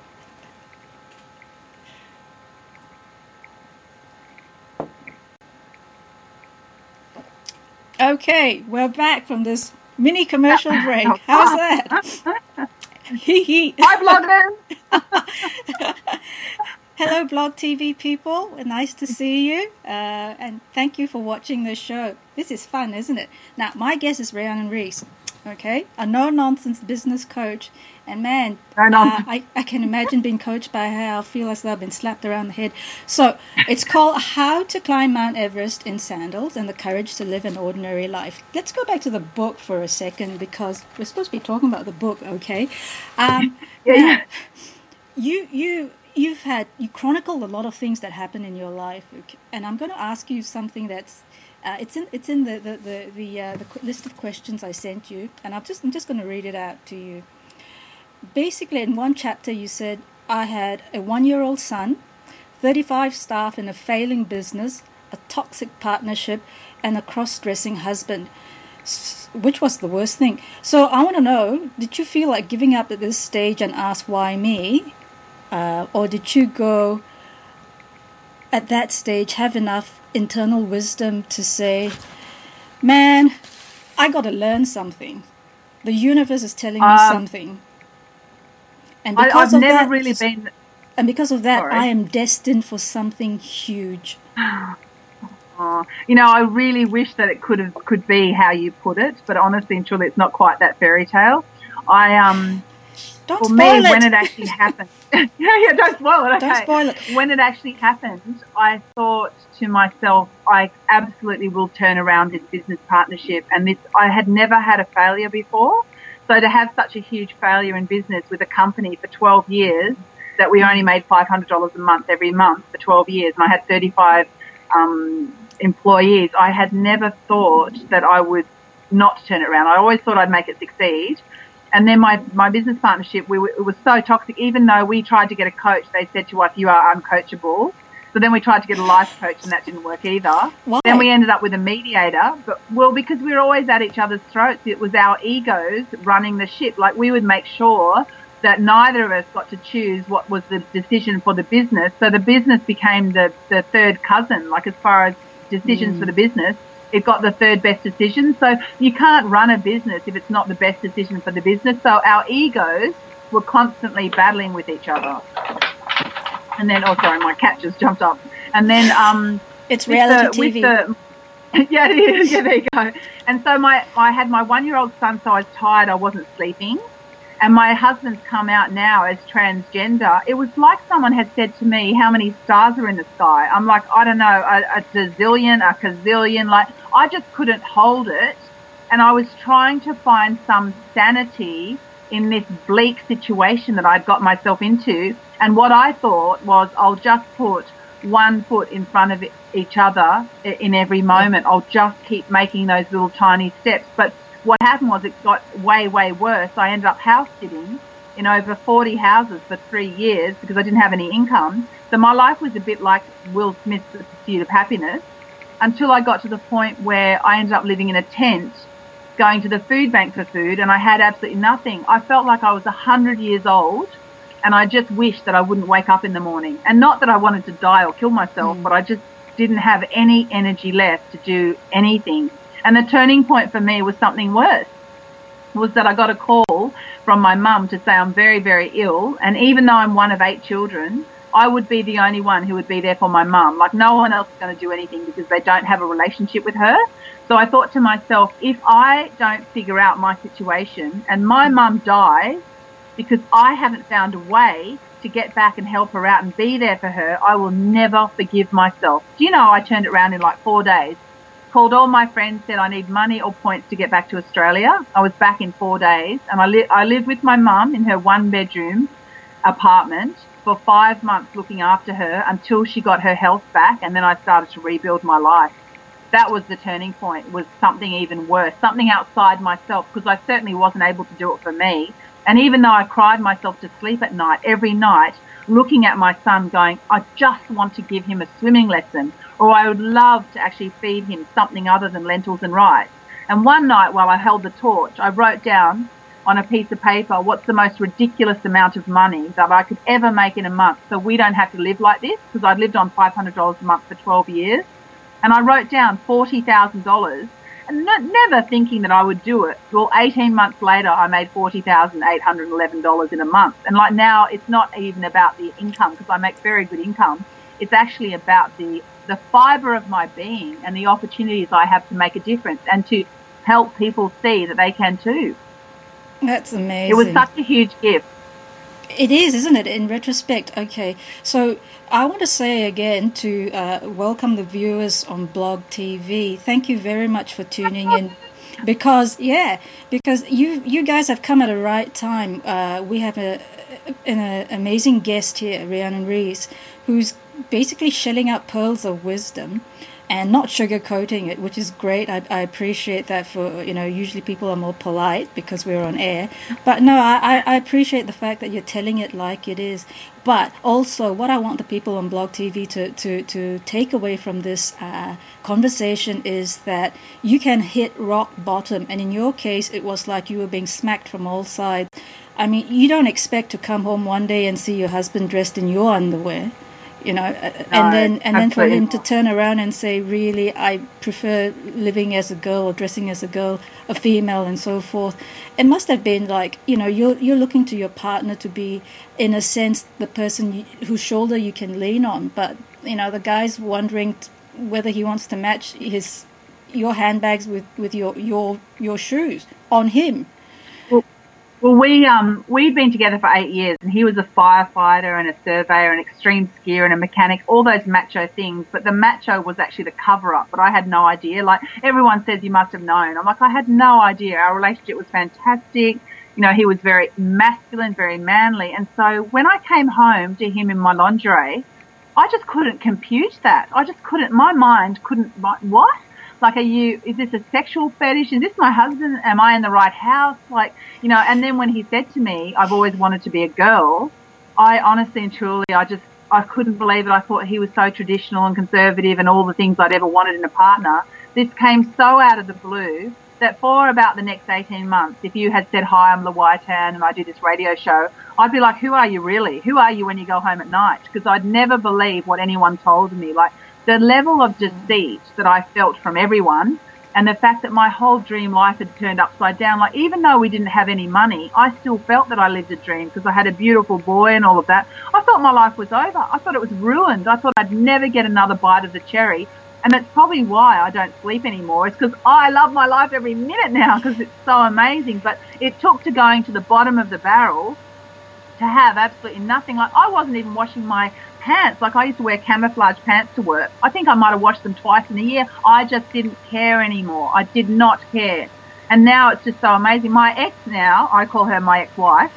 Okay, we're back from this mini commercial break. How's that? Hee hee. Hi, bloggers. Hello, Blog TV people. Nice to see you. Uh, and thank you for watching the show. This is fun, isn't it? Now, my guest is Rhiannon Rees. Okay, a no nonsense business coach. And man, uh. I, I can imagine being coached by her. I'll feel as though I've been slapped around the head. So, it's called How to Climb Mount Everest in Sandals and the Courage to Live an Ordinary Life. Let's go back to the book for a second because we're supposed to be talking about the book, okay? Um, Yeah, now, yeah. you you you've had you chronicled a lot of things that happen in your life and i'm going to ask you something that's uh, it's in it's in the the the, the, uh, the list of questions i sent you and i'm just i'm just going to read it out to you. Basically in one chapter you said i had a one year old son 35 staff in a failing business a toxic partnership and a cross-dressing husband. Which was the worst thing. So i want to know did you feel like giving up at this stage and ask why me uh, or did you go at that stage have enough internal wisdom to say man i got to learn something the universe is telling me Um, something and because I've of never that really been. and because of that Sorry. i am destined for something huge Oh, you know, I really wish that it could have could be how you put it, but honestly and truly, it's not quite that fairy tale. I um, don't for spoil me, it when it actually happened, yeah, yeah, don't spoil it. Okay. Don't spoil it. When it actually happened, I thought to myself, I absolutely will turn around this business partnership, and this I had never had a failure before. So to have such a huge failure in business with a company for 12 years, that we only made $500 a month every month for 12 years, and I had 35 um, employees, I had never thought that I would not turn it around. I always thought I'd make it succeed. And then my, my business partnership, we were, it was so toxic. Even though we tried to get a coach, they said to us, you are uncoachable. So then we tried to get a life coach and that didn't work either. Why? Then we ended up with a mediator. But well, because we were always at each other's throats, it was our egos running the ship. Like we would make sure that neither of us got to choose what was the decision for the business. So the business became the, the third cousin, like as far as decisions for mm. the business. It got the third best decision. So you can't run a business if it's not the best decision for the business. So our egos were constantly battling with each other. And then, oh, sorry, my cat just jumped up. And then, um, It's reality the- TV. the- yeah, it is. Yeah, there you go. And so my, I had my one-year-old son, so I was tired. I wasn't sleeping. And my husband's come out now as transgender. It was like someone had said to me, how many stars are in the sky? I'm like, I don't know, a, a gazillion, a gazillion. Like, I just couldn't hold it. And I was trying to find some sanity in this bleak situation that I'd got myself into. And what I thought was, I'll just put one foot in front of each other in every moment. I'll just keep making those little tiny steps. But what happened was it got way, way worse. I ended up house sitting in over 40 houses for three years because I didn't have any income. So my life was a bit like Will Smith's The Pursuit of Happiness until I got to the point where I ended up living in a tent going to the food bank for food and I had absolutely nothing. I felt like I was a hundred years old and I just wished that I wouldn't wake up in the morning. And not that I wanted to die or kill myself, mm. but I just didn't have any energy left to do anything. And the turning point for me was something worse. Was that I got a call from my mum to say I'm very, very ill. And even though I'm one of eight children, I would be the only one who would be there for my mum. Like no one else is going to do anything because they don't have a relationship with her. So I thought to myself, if I don't figure out my situation and my mum dies because I haven't found a way to get back and help her out and be there for her, I will never forgive myself. Do you know I turned it around in like four days? Called all my friends, said I need money or points to get back to Australia. I was back in four days and I, li- I lived with my mum in her one bedroom apartment for five months looking after her until she got her health back and then I started to rebuild my life. That was the turning point was something even worse something outside myself because i certainly wasn't able to do it for me. And even though i cried myself to sleep at night every night looking at my son going i just want to give him a swimming lesson or i would love to actually feed him something other than lentils and rice and one night while i held the torch i wrote down on a piece of paper what's the most ridiculous amount of money that I could ever make in a month so we don't have to live like this because I'd lived on $500 a month for 12 years and I wrote down $40,000 and never thinking that I would do it. Well, 18 months later, I made $40,811 in a month. And like now, it's not even about the income because I make very good income. It's actually about the, the fiber of my being and the opportunities I have to make a difference and to help people see that they can too. That's amazing. It was such a huge gift. It is, isn't it? In retrospect, okay. So I want to say again to uh, welcome the viewers on Blog TV. Thank you very much for tuning in. Because yeah, because you you guys have come at the right time. Uh, we have a an a, amazing guest here, Rhiannon Rees, who's basically shelling out pearls of wisdom and not sugarcoating it, which is great. I, I appreciate that for, you know, usually people are more polite because we're on air. But no, I, I appreciate the fact that you're telling it like it is. But also, what I want the people on Blog TV to, to, to take away from this uh, conversation is that you can hit rock bottom. And in your case, it was like you were being smacked from all sides. I mean, you don't expect to come home one day and see your husband dressed in your underwear you know and then and then for him to turn around and say really i prefer living as a girl or dressing as a girl a female and so forth it must have been like you know you're you're looking to your partner to be in a sense the person you, whose shoulder you can lean on but you know the guy's wondering t- whether he wants to match his your handbags with with your your your shoes on him Well, we um we'd been together for eight years, and he was a firefighter and a surveyor, an extreme skier and a mechanic, all those macho things. But the macho was actually the cover up. But I had no idea. Like everyone says, you must have known. I'm like, I had no idea. Our relationship was fantastic. You know, he was very masculine, very manly. And so when I came home to him in my lingerie, I just couldn't compute that. I just couldn't. My mind couldn't. What? Like, are you, is this a sexual fetish? Is this my husband? Am I in the right house? Like, you know, and then when he said to me, I've always wanted to be a girl, I honestly and truly, I just, I couldn't believe it. I thought he was so traditional and conservative and all the things I'd ever wanted in a partner. This came so out of the blue that for about the next 18 months, if you had said, hi, I'm Lawaitan and I do this radio show, I'd be like, who are you really? Who are you when you go home at night? Because I'd never believe what anyone told me. Like the level of deceit that I felt from everyone and the fact that my whole dream life had turned upside down. Like even though we didn't have any money, I still felt that I lived a dream because I had a beautiful boy and all of that. I thought my life was over. I thought it was ruined. I thought I'd never get another bite of the cherry. And that's probably why I don't sleep anymore. It's because I love my life every minute now because it's so amazing. But it took to going to the bottom of the barrel to have absolutely nothing. Like I wasn't even washing my pants. Like I used to wear camouflage pants to work. I think I might have washed them twice in a year. I just didn't care anymore. I did not care. And now it's just so amazing. My ex now, I call her my ex-wife.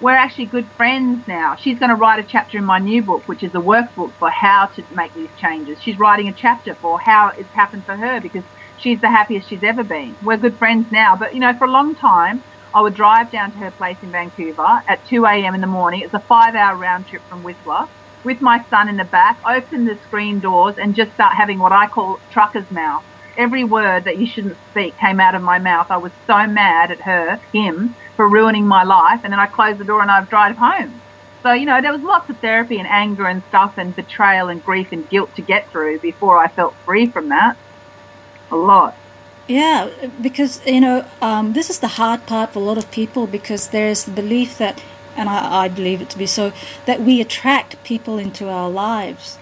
We're actually good friends now. She's going to write a chapter in my new book, which is a workbook for how to make these changes. She's writing a chapter for how it's happened for her because she's the happiest she's ever been. We're good friends now. But, you know, for a long time, I would drive down to her place in Vancouver at 2 a.m. in the morning. It's a five hour round trip from Whistler with my son in the back, open the screen doors and just start having what I call trucker's mouth. Every word that you shouldn't speak came out of my mouth. I was so mad at her, him, for ruining my life. And then I closed the door and I drive home. So, you know, there was lots of therapy and anger and stuff and betrayal and grief and guilt to get through before I felt free from that. A lot. Yeah, because, you know, um, this is the hard part for a lot of people because there's the belief that and I, I believe it to be so, that we attract people into our lives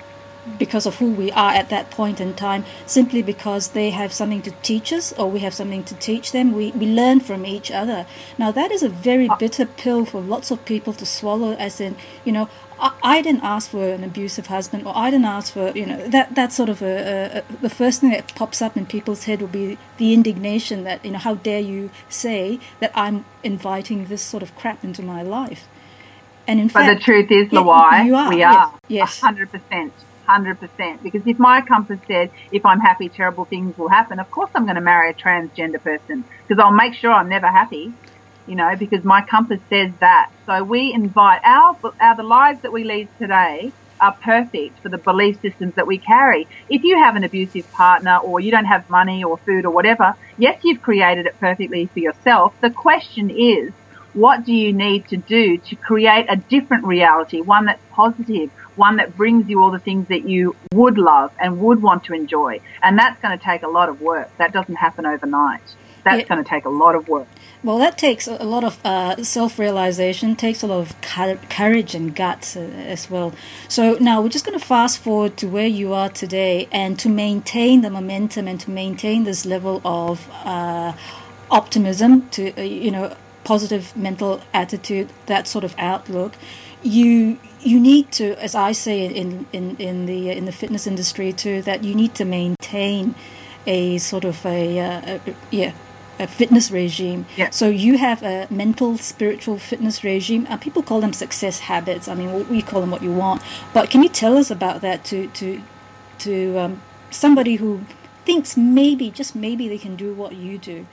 because of who we are at that point in time, simply because they have something to teach us or we have something to teach them. We, we learn from each other. Now, that is a very ah. bitter pill for lots of people to swallow, as in, you know, I, I didn't ask for an abusive husband or I didn't ask for, you know, that, that sort of a, a, the first thing that pops up in people's head will be the indignation that, you know, how dare you say that I'm inviting this sort of crap into my life. And in but fact, the truth is, yeah, Lawai, are, we are. Yes. Hundred percent. Hundred percent. Because if my compass said, if I'm happy, terrible things will happen, of course I'm going to marry a transgender person because I'll make sure I'm never happy. You know, because my compass says that. So we invite our, our the lives that we lead today are perfect for the belief systems that we carry. If you have an abusive partner or you don't have money or food or whatever, yes, you've created it perfectly for yourself. The question is, what do you need to do to create a different reality, one that's positive, one that brings you all the things that you would love and would want to enjoy? And that's going to take a lot of work. That doesn't happen overnight. That's yeah. going to take a lot of work. Well, that takes a lot of uh, self-realization, takes a lot of courage and guts uh, as well. So now we're just going to fast forward to where you are today, and to maintain the momentum and to maintain this level of uh, optimism, to uh, you know positive mental attitude, that sort of outlook, you you need to, as I say in in in the in the fitness industry too, that you need to maintain a sort of a, uh, a yeah a fitness regime. Yeah. So you have a mental, spiritual fitness regime. Uh, people call them success habits. I mean, we call them what you want. But can you tell us about that to to to um, somebody who thinks maybe, just maybe, they can do what you do?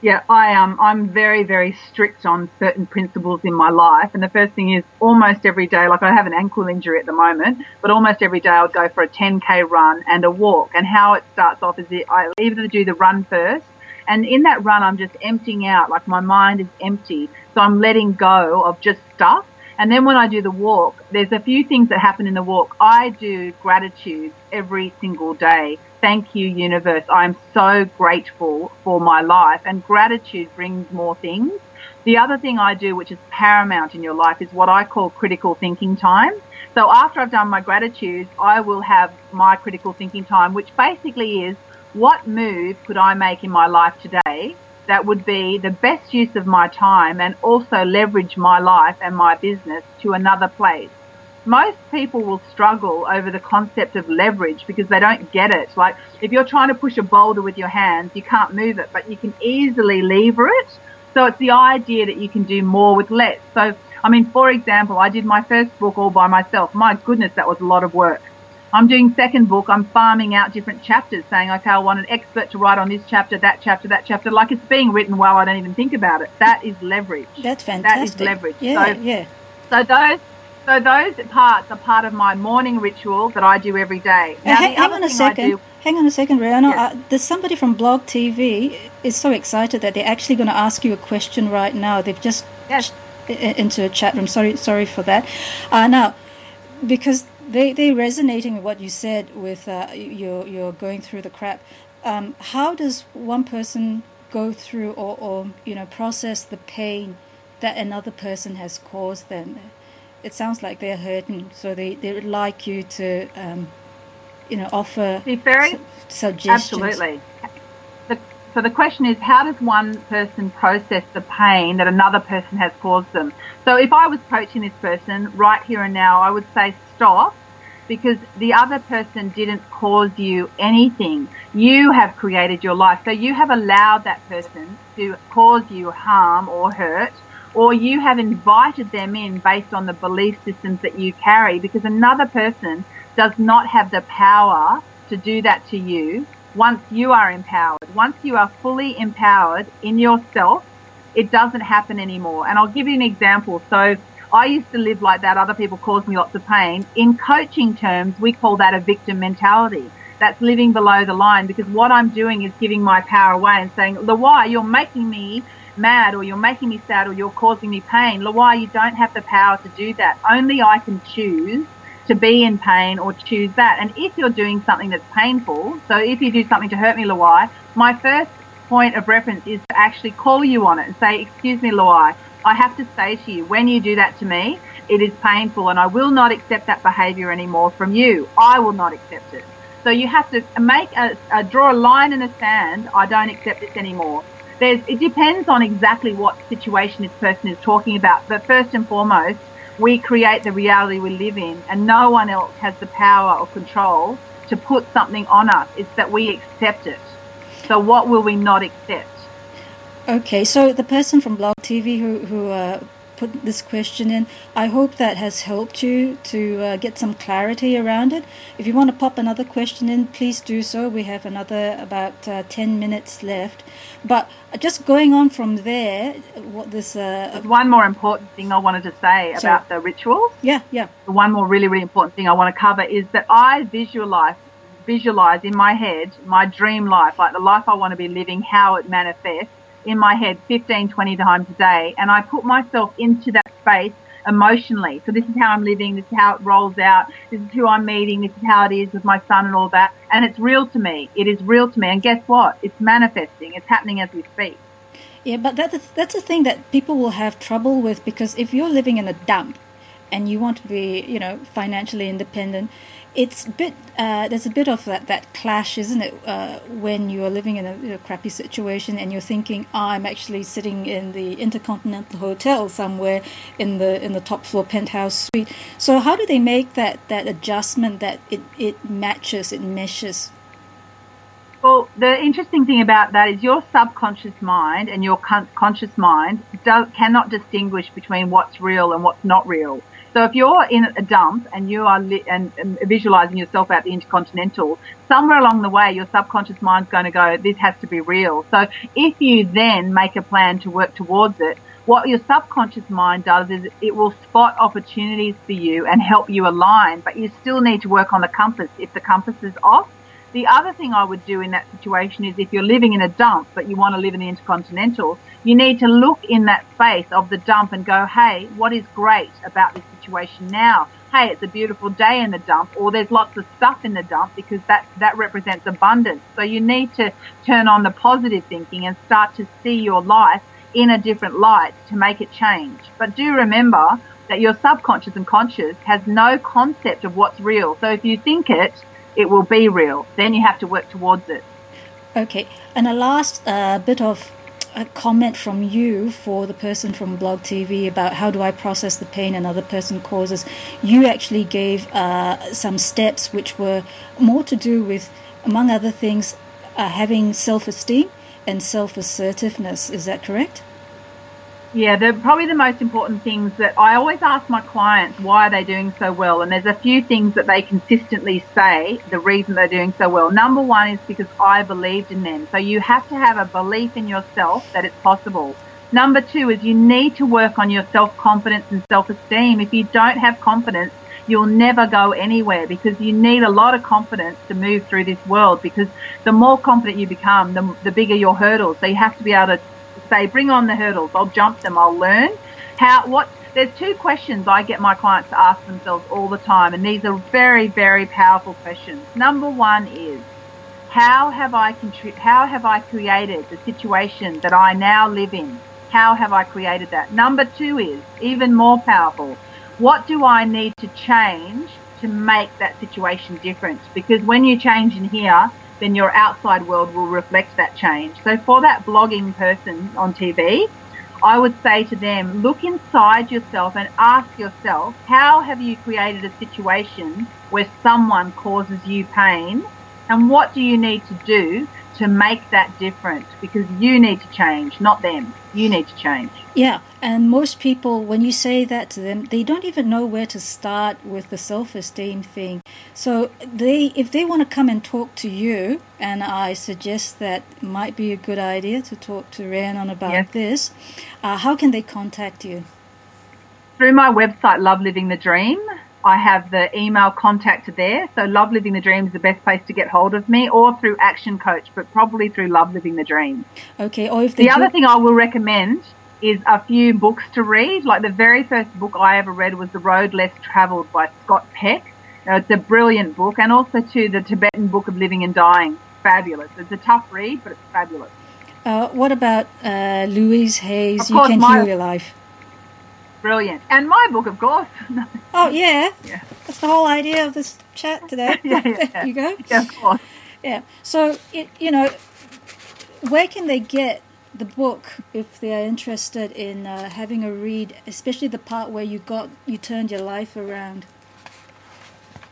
Yeah, I um, I'm very, very strict on certain principles in my life. And the first thing is almost every day, like I have an ankle injury at the moment, but almost every day I'll go for a 10k run and a walk. And how it starts off is it, I either do the run first, and in that run, I'm just emptying out, like my mind is empty. So I'm letting go of just stuff. And then when I do the walk, there's a few things that happen in the walk. I do gratitude every single day thank you, universe. I'm so grateful for my life and gratitude brings more things. The other thing I do, which is paramount in your life, is what I call critical thinking time. So after I've done my gratitude, I will have my critical thinking time, which basically is what move could I make in my life today that would be the best use of my time and also leverage my life and my business to another place most people will struggle over the concept of leverage because they don't get it. Like if you're trying to push a boulder with your hands, you can't move it, but you can easily lever it. So it's the idea that you can do more with less. So, I mean, for example, I did my first book all by myself. My goodness, that was a lot of work. I'm doing second book. I'm farming out different chapters, saying, okay, I want an expert to write on this chapter, that chapter, that chapter. Like it's being written while I don't even think about it. That is leverage. That's fantastic. That is leverage. Yeah, so, yeah. So those, so those parts are part of my morning ritual that I do every day. Now, hang, hang on a second. Do, hang on a second, Rihanna. Yes. Uh, there's somebody from Blog TV is so excited that they're actually going to ask you a question right now. They've just yes. into a chat room. Sorry, sorry for that. Uh, now, because they they resonating with what you said with uh, you're you're going through the crap. Um, how does one person go through or, or you know process the pain that another person has caused them? It sounds like they're hurting, so they, they would like you to um, you know offer Be very, su- suggestions. Absolutely. So the question is, how does one person process the pain that another person has caused them? So if I was coaching this person right here and now, I would say stop because the other person didn't cause you anything. You have created your life. So you have allowed that person to cause you harm or hurt, or you have invited them in based on the belief systems that you carry because another person does not have the power to do that to you once you are empowered. Once you are fully empowered in yourself, it doesn't happen anymore. And I'll give you an example. So I used to live like that. Other people caused me lots of pain. In coaching terms, we call that a victim mentality. That's living below the line because what I'm doing is giving my power away and saying, Lawai, you're making me mad or you're making me sad or you're causing me pain. Lawai, you don't have the power to do that. Only I can choose to be in pain or choose that. And if you're doing something that's painful, so if you do something to hurt me, Lawai, my first point of reference is to actually call you on it and say, excuse me, Lawai, I have to say to you, when you do that to me, it is painful and I will not accept that behavior anymore from you. I will not accept it. So you have to make a, a draw a line in the sand. I don't accept this anymore. There's, it depends on exactly what situation this person is talking about. But first and foremost, we create the reality we live in and no one else has the power or control to put something on us. It's that we accept it. So what will we not accept? Okay, so the person from Blog TV who who uh, put this question in, I hope that has helped you to uh, get some clarity around it. If you want to pop another question in, please do so. We have another about uh, ten minutes left. But just going on from there, what this uh, one more important thing I wanted to say Sorry. about the rituals. yeah yeah The one more really really important thing I want to cover is that I visualize visualize in my head my dream life, like the life I want to be living, how it manifests in my head 15, 20 times a day. And I put myself into that space emotionally. So this is how I'm living. This is how it rolls out. This is who I'm meeting. This is how it is with my son and all that. And it's real to me. It is real to me. And guess what? It's manifesting. It's happening as we speak. Yeah, but that's that's a thing that people will have trouble with because if you're living in a dump and you want to be, you know, financially independent, it's a bit uh, there's a bit of that, that clash, isn't it? Uh, when you are living in a, you know, crappy situation and you're thinking, oh, I'm actually sitting in the Intercontinental Hotel somewhere in the in the top floor penthouse suite. So how do they make that that adjustment that it it matches, it meshes? Well, the interesting thing about that is your subconscious mind and your con- conscious mind does, cannot distinguish between what's real and what's not real. So if you're in a dump and you are li- and, and visualizing yourself at the Intercontinental, somewhere along the way, your subconscious mind's going to go, this has to be real. So if you then make a plan to work towards it, what your subconscious mind does is it will spot opportunities for you and help you align, but you still need to work on the compass if the compass is off. The other thing I would do in that situation is if you're living in a dump but you want to live in the Intercontinental, you need to look in that space of the dump and go, hey, what is great about this situation now? Hey, it's a beautiful day in the dump, or there's lots of stuff in the dump because that, that represents abundance. So you need to turn on the positive thinking and start to see your life in a different light to make it change. But do remember that your subconscious and conscious has no concept of what's real. So if you think it, it will be real. Then you have to work towards it. Okay, and a last uh, bit of a comment from you for the person from Blog TV about how do I process the pain another person causes. You actually gave uh, some steps which were more to do with, among other things, uh, having self esteem and self assertiveness. Is that correct? Yeah, the probably the most important things that I always ask my clients why are they doing so well, and there's a few things that they consistently say the reason they're doing so well. Number one is because I believed in them. So you have to have a belief in yourself that it's possible. Number two is you need to work on your self confidence and self esteem. If you don't have confidence, you'll never go anywhere because you need a lot of confidence to move through this world because the more confident you become, the, the bigger your hurdles. So you have to be able to say, bring on the hurdles. I'll jump them. I'll learn how, what, there's two questions I get my clients to ask themselves all the time. And these are very, very powerful questions. Number one is, how have I contri- how have I created the situation that I now live in? How have I created that? Number two is even more powerful. What do I need to change to make that situation different? Because when you change in here, then your outside world will reflect that change. So for that blogging person on TV, I would say to them, look inside yourself and ask yourself, how have you created a situation where someone causes you pain? And what do you need to do to make that different? Because you need to change, not them. You need to change. Yeah, and most people, when you say that to them, they don't even know where to start with the self-esteem thing. So they, if they want to come and talk to you, and I suggest that might be a good idea to talk to Rhiannon about Yes. this. Uh, how can they contact you? Through my website, Love Living the Dream, I have the email contact there. So Love Living the Dream is the best place to get hold of me or through Action Coach, but probably through Love Living the Dream. Okay, or if they The other thing I will recommend is a few books to read. Like the very first book I ever read was The Road Less Traveled by Scott Peck. Uh, it's a brilliant book, and also to the Tibetan Book of Living and Dying. Fabulous. It's a tough read, but it's fabulous. uh, what about uh, Louise Hay's? Of You can my- heal your life. Brilliant. And my book, of course. Oh yeah, Yeah. that's the whole idea of this chat today. Yeah, yeah, there you go. yeah, of course. Yeah. So, it, you know, where can they get the book if they are interested in uh, having a read, especially the part where you got you turned your life around?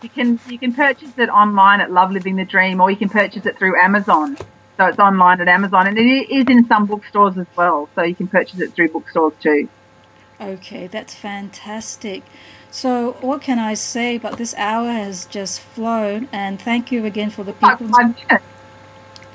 You can you can purchase it online at Love Living the Dream, or you can purchase it through Amazon. So it's online at Amazon, and it is in some bookstores as well. So you can purchase it through bookstores too. Okay, that's fantastic. So, what can I say? But this hour has just flown, and thank you again for the people. five minutes.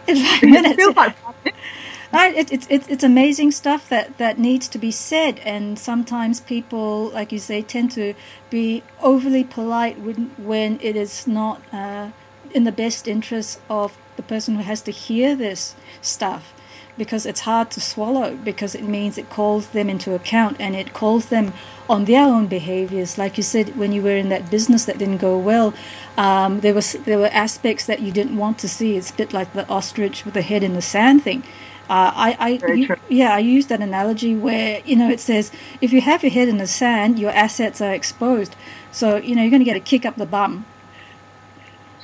In five It minutes. feels like five minutes. Right, it, it's it's it's amazing stuff that, that needs to be said, and sometimes people, like you say, tend to be overly polite when when it is not uh, in the best interest of the person who has to hear this stuff, because it's hard to swallow because it means it calls them into account and it calls them on their own behaviors. Like you said, when you were in that business that didn't go well, um, there was there were aspects that you didn't want to see. It's a bit like the ostrich with the head in the sand thing. Uh, I, I you- yeah, I use that analogy where you know it says if you have your head in the sand, your assets are exposed. So you know you're going to get a kick up the bum.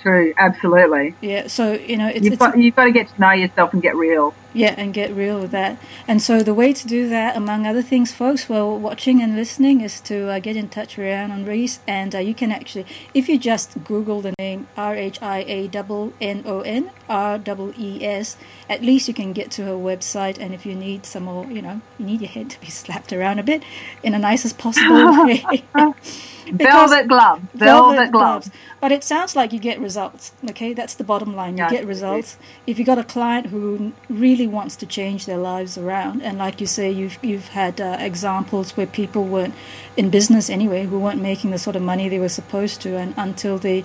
True, absolutely. Yeah. So you know it's, You've it's got you've got to get to know yourself and get real. Yeah, and get real with that. And so the way to do that, among other things, folks, while watching and listening, is to uh, get in touch with Rhiannon Rees, and uh, you can actually, if you just Google the name R H I A N N O N R E E S, at least you can get to her website. And if you need some more, you know, you need your head to be slapped around a bit in the nicest possible way. Because- velvet gloves, velvet, gloves. But it sounds like you get results. Okay, that's the bottom line. You Yeah, get results. If you got a client who really wants to change their lives around, and like you say, you've you've had uh, examples where people weren't in business anyway, who weren't making the sort of money they were supposed to, and until they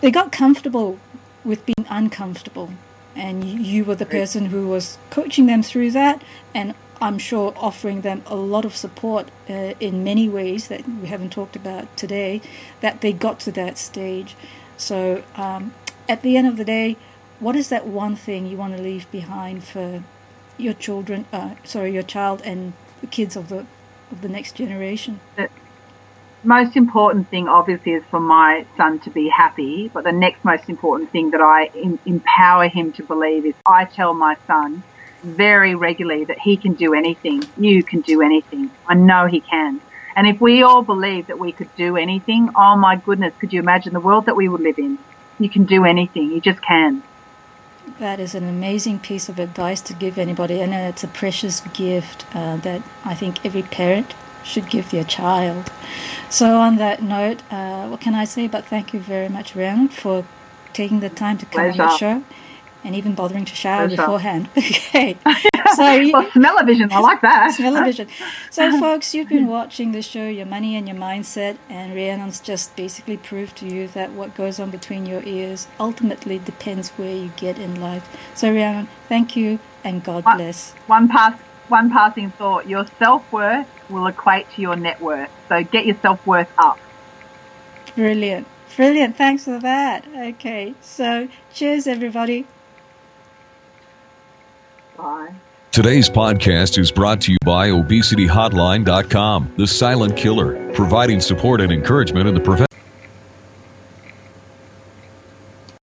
they got comfortable with being uncomfortable, and you, you were the person who was coaching them through that, and I'm sure offering them a lot of support uh, in many ways that we haven't talked about today, that they got to that stage. So um, at the end of the day, what is that one thing you want to leave behind for your children? Uh, sorry, your child and the kids of the of the next generation. The most important thing obviously is for my son to be happy but the next most important thing that i em- empower him to believe is i tell my son very regularly that he can do anything you can do anything. I know he can. And if we all believe that we could do anything oh my goodness could you imagine the world that we would live in? You can do anything you just can. That is an amazing piece of advice to give anybody, and it's a precious gift uh, that I think every parent should give their child. So, on that note, uh, what can I say? But thank you very much, Rhiannon, for taking the time to come on the show and even bothering to shower beforehand. okay. So, you- well, smell-o-vision, I like that. Television. So, folks, you've been watching the show Your Money and Your Mindset, and Rhiannon's just basically proved to you that what goes on between your ears ultimately depends where you get in life. So, Rhiannon, thank you and God What? bless. One pass, one passing thought: your self-worth will equate to your net worth. So get your self-worth up. Brilliant. Brilliant. Thanks for that. Okay. So, cheers, everybody. Today's podcast is brought to you by ObesityHotline.com, the silent killer, providing support and encouragement in the prevention.